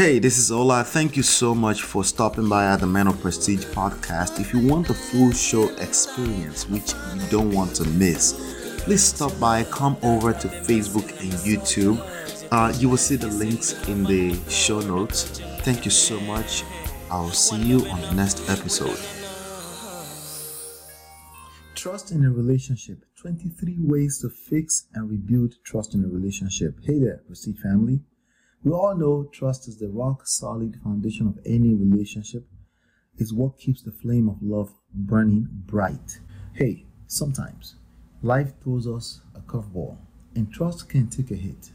Hey, this is Ola. Thank you so much for stopping by at the Men of Prestige podcast. If you want the full show experience, which you don't want to miss, please stop by, come over to Facebook and YouTube. Uh, you will see the links in the show notes. Thank you so much. I'll see you on the next episode. Trust in a relationship 23 ways to fix and rebuild trust in a relationship. Hey there, Prestige family. We all know trust is the rock solid foundation of any relationship. It's what keeps the flame of love burning bright. Hey, sometimes life throws us a curveball and trust can take a hit.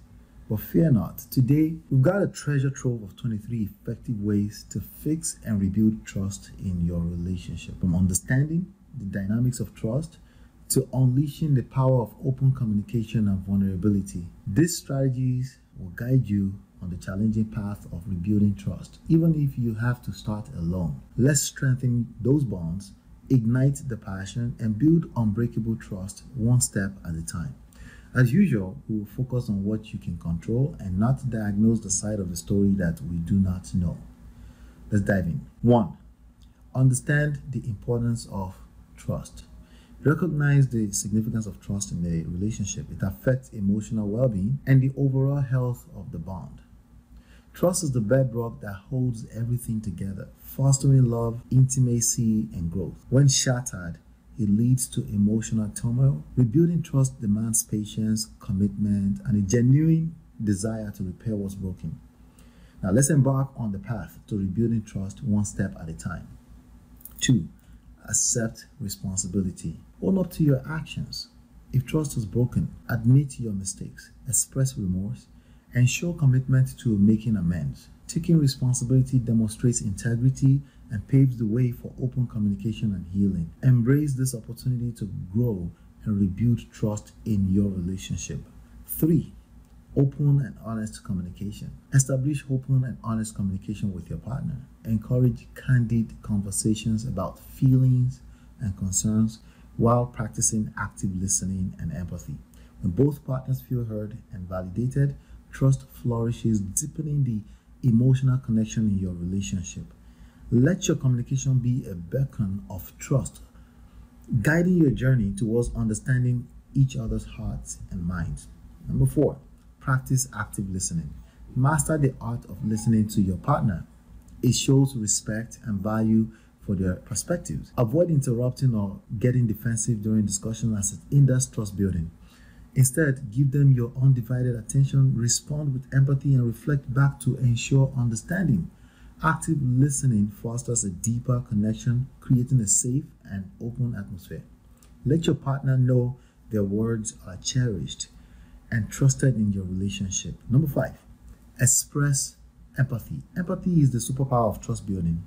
But fear not, today we've got a treasure trove of 23 effective ways to fix and rebuild trust in your relationship. From understanding the dynamics of trust to unleashing the power of open communication and vulnerability. These strategies will guide you on the challenging path of rebuilding trust, even if you have to start alone. Let's strengthen those bonds, ignite the passion, and build unbreakable trust one step at a time. As usual, we will focus on what you can control and not diagnose the side of the story that we do not know. Let's dive in. One, understand the importance of trust. Recognize the significance of trust in a relationship. It affects emotional well being and the overall health of the bond. Trust is the bedrock that holds everything together, fostering love, intimacy, and growth. When shattered, it leads to emotional turmoil. Rebuilding trust demands patience, commitment, and a genuine desire to repair what's broken. Now, let's embark on the path to rebuilding trust one step at a time. Two, accept responsibility. Own up to your actions. If trust is broken, admit your mistakes, express remorse, and show commitment to making amends. Taking responsibility demonstrates integrity and paves the way for open communication and healing. Embrace this opportunity to grow and rebuild trust in your relationship. Three, open and honest communication. Establish open and honest communication with your partner. Encourage candid conversations about feelings and concerns while practicing active listening and empathy. When both partners feel heard and validated, trust flourishes, deepening the emotional connection in your relationship. Let your communication be a beacon of trust, guiding your journey towards understanding each other's hearts and minds. Number four, practice active listening. Master the art of listening to your partner. It shows respect and value for their perspectives. Avoid interrupting or getting defensive during discussion as it hinders trust building. Instead, give them your undivided attention, respond with empathy, and reflect back to ensure understanding. Active listening fosters a deeper connection, creating a safe and open atmosphere. Let your partner know their words are cherished and trusted in your relationship. Number five, express empathy. Empathy is the superpower of trust building.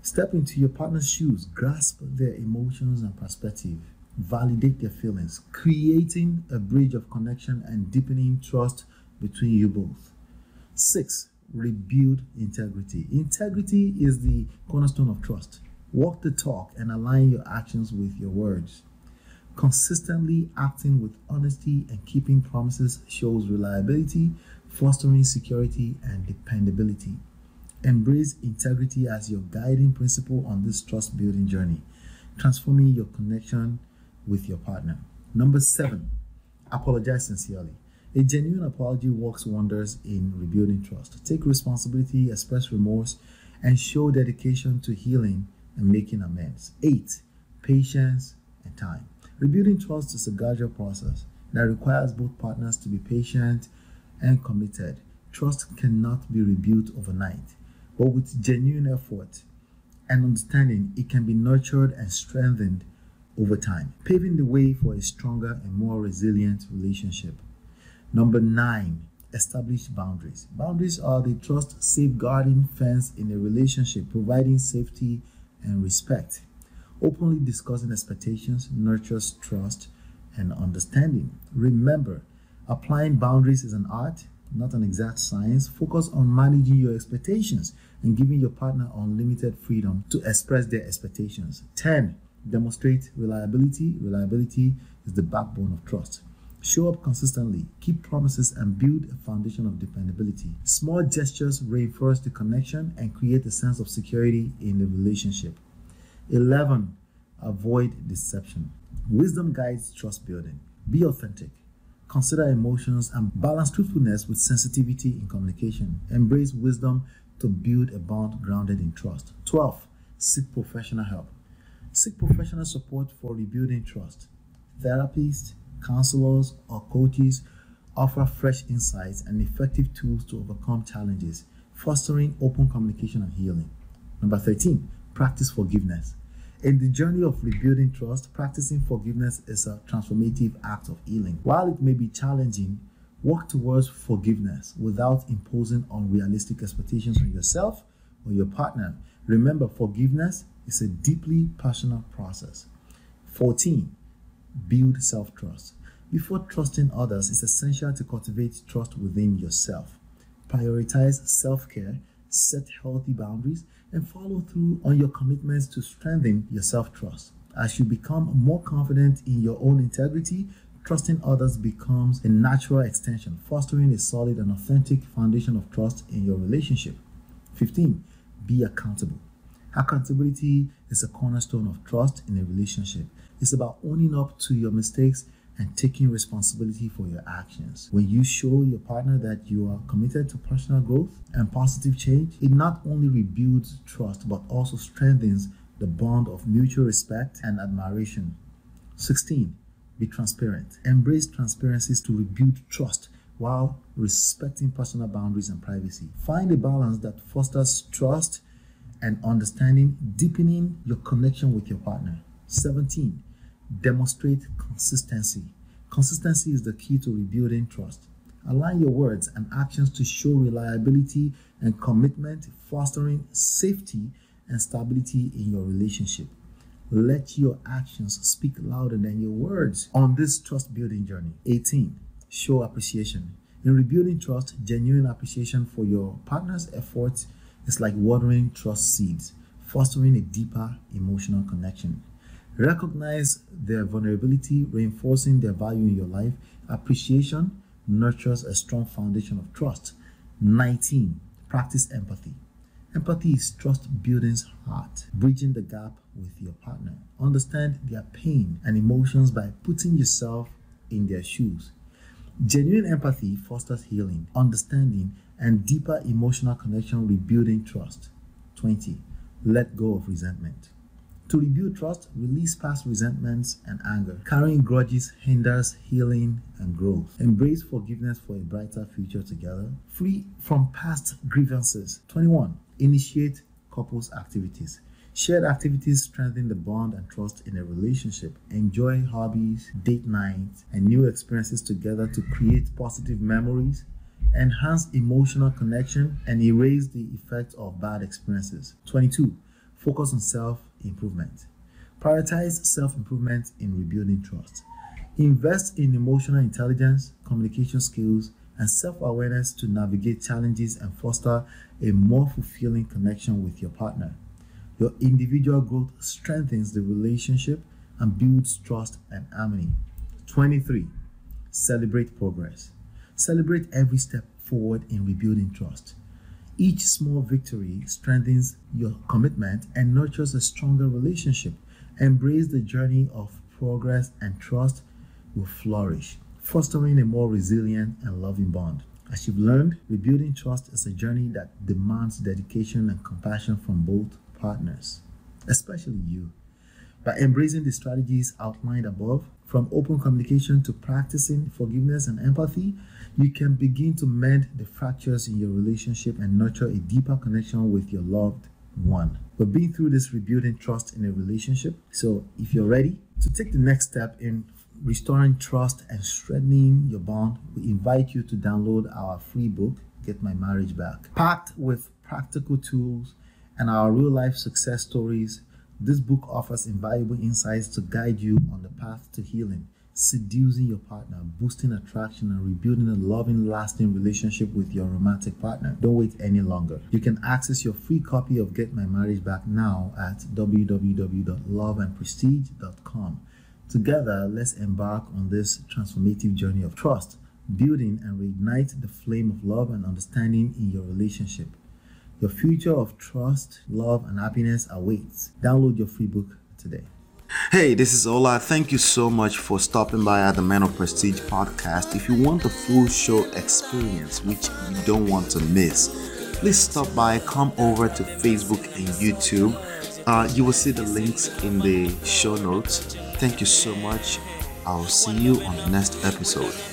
Step into your partner's shoes, grasp their emotions and perspective, validate their feelings, creating a bridge of connection and deepening trust between you both. Six, rebuild integrity. Integrity is the cornerstone of trust. Walk the talk and align your actions with your words. Consistently acting with honesty and keeping promises shows reliability, fostering security and dependability. Embrace integrity as your guiding principle on this trust building journey, transforming your connection with your partner. Number seven, apologize sincerely. A genuine apology works wonders in rebuilding trust. Take responsibility, express remorse, and show dedication to healing and making amends. Eight, patience and time. Rebuilding trust is a gradual process that requires both partners to be patient and committed. Trust cannot be rebuilt overnight, but with genuine effort and understanding, it can be nurtured and strengthened over time, paving the way for a stronger and more resilient relationship. Number nine, establish boundaries. Boundaries are the trust safeguarding fence in a relationship, providing safety and respect. Openly discussing expectations nurtures trust and understanding. Remember, applying boundaries is an art, not an exact science. Focus on managing your expectations and giving your partner unlimited freedom to express their expectations. 10. Demonstrate reliability. Reliability is the backbone of trust. Show up consistently, keep promises, and build a foundation of dependability. Small gestures reinforce the connection and create a sense of security in the relationship. 11. Avoid deception. Wisdom guides trust building. Be authentic. Consider emotions and balance truthfulness with sensitivity in communication. Embrace wisdom to build a bond grounded in trust. 12. Seek professional help. Seek professional support for rebuilding trust. Therapists, counselors, or coaches offer fresh insights and effective tools to overcome challenges, fostering open communication and healing. Number 13, practice forgiveness. In the journey of rebuilding trust, practicing forgiveness is a transformative act of healing. While it may be challenging, work towards forgiveness without imposing unrealistic expectations on yourself or your partner. Remember, forgiveness is a deeply personal process. 14 build self trust. Before trusting others, it's essential to cultivate trust within yourself. Prioritize self care, set healthy boundaries, and follow through on your commitments to strengthen your self trust. As you become more confident in your own integrity, trusting others becomes a natural extension, fostering a solid and authentic foundation of trust in your relationship. 15. Be accountable. Accountability is a cornerstone of trust in a relationship. It's about owning up to your mistakes and taking responsibility for your actions. When you show your partner that you are committed to personal growth and positive change, it not only rebuilds trust but also strengthens the bond of mutual respect and admiration. 16. Be transparent. Embrace transparencies to rebuild trust while respecting personal boundaries and privacy. Find a balance that fosters trust and understanding, deepening your connection with your partner. 17 Demonstrate consistency. Consistency is the key to rebuilding trust. Align your words and actions to show reliability and commitment, fostering safety and stability in your relationship. Let your actions speak louder than your words on this trust building journey. 18. Show appreciation. In rebuilding trust, genuine appreciation for your partner's efforts is like watering trust seeds, fostering a deeper emotional connection. Recognize their vulnerability, reinforcing their value in your life. Appreciation nurtures a strong foundation of trust. 19. Practice empathy. Empathy is trust building's heart, bridging the gap with your partner. Understand their pain and emotions by putting yourself in their shoes. Genuine empathy fosters healing, understanding, and deeper emotional connection, rebuilding trust. 20. Let go of resentment. To rebuild trust, release past resentments and anger. Carrying grudges hinders healing and growth. Embrace forgiveness for a brighter future together. Free from past grievances. 21. Initiate couples activities. Shared activities strengthen the bond and trust in a relationship. Enjoy hobbies, date nights, and new experiences together to create positive memories, enhance emotional connection, and erase the effect of bad experiences. 22. Focus on self improvement. Prioritize self improvement in rebuilding trust. Invest in emotional intelligence, communication skills, and self awareness to navigate challenges and foster a more fulfilling connection with your partner. Your individual growth strengthens the relationship and builds trust and harmony. 23. Celebrate progress. Celebrate every step forward in rebuilding trust. Each small victory strengthens your commitment and nurtures a stronger relationship. Embrace the journey of progress and trust will flourish, fostering a more resilient and loving bond. As you've learned, rebuilding trust is a journey that demands dedication and compassion from both partners, especially you. By embracing the strategies outlined above, from open communication to practicing forgiveness and empathy, you can begin to mend the fractures in your relationship and nurture a deeper connection with your loved one. We're being through this rebuilding trust in a relationship. So, if you're ready to take the next step in restoring trust and strengthening your bond, we invite you to download our free book, Get My Marriage Back. Packed with practical tools and our real life success stories this book offers invaluable insights to guide you on the path to healing, seducing your partner, boosting attraction, and rebuilding a loving, lasting relationship with your romantic partner. Don't wait any longer. You can access your free copy of Get My Marriage Back now at www.loveandprestige.com. Together, let's embark on this transformative journey of trust, building and reignite the flame of love and understanding in your relationship. Your future of trust, love, and happiness awaits. Download your free book today. Hey, this is Ola. Thank you so much for stopping by at the Man of Prestige podcast. If you want the full show experience, which you don't want to miss, please stop by, come over to Facebook and YouTube. Uh, you will see the links in the show notes. Thank you so much. I'll see you on the next episode.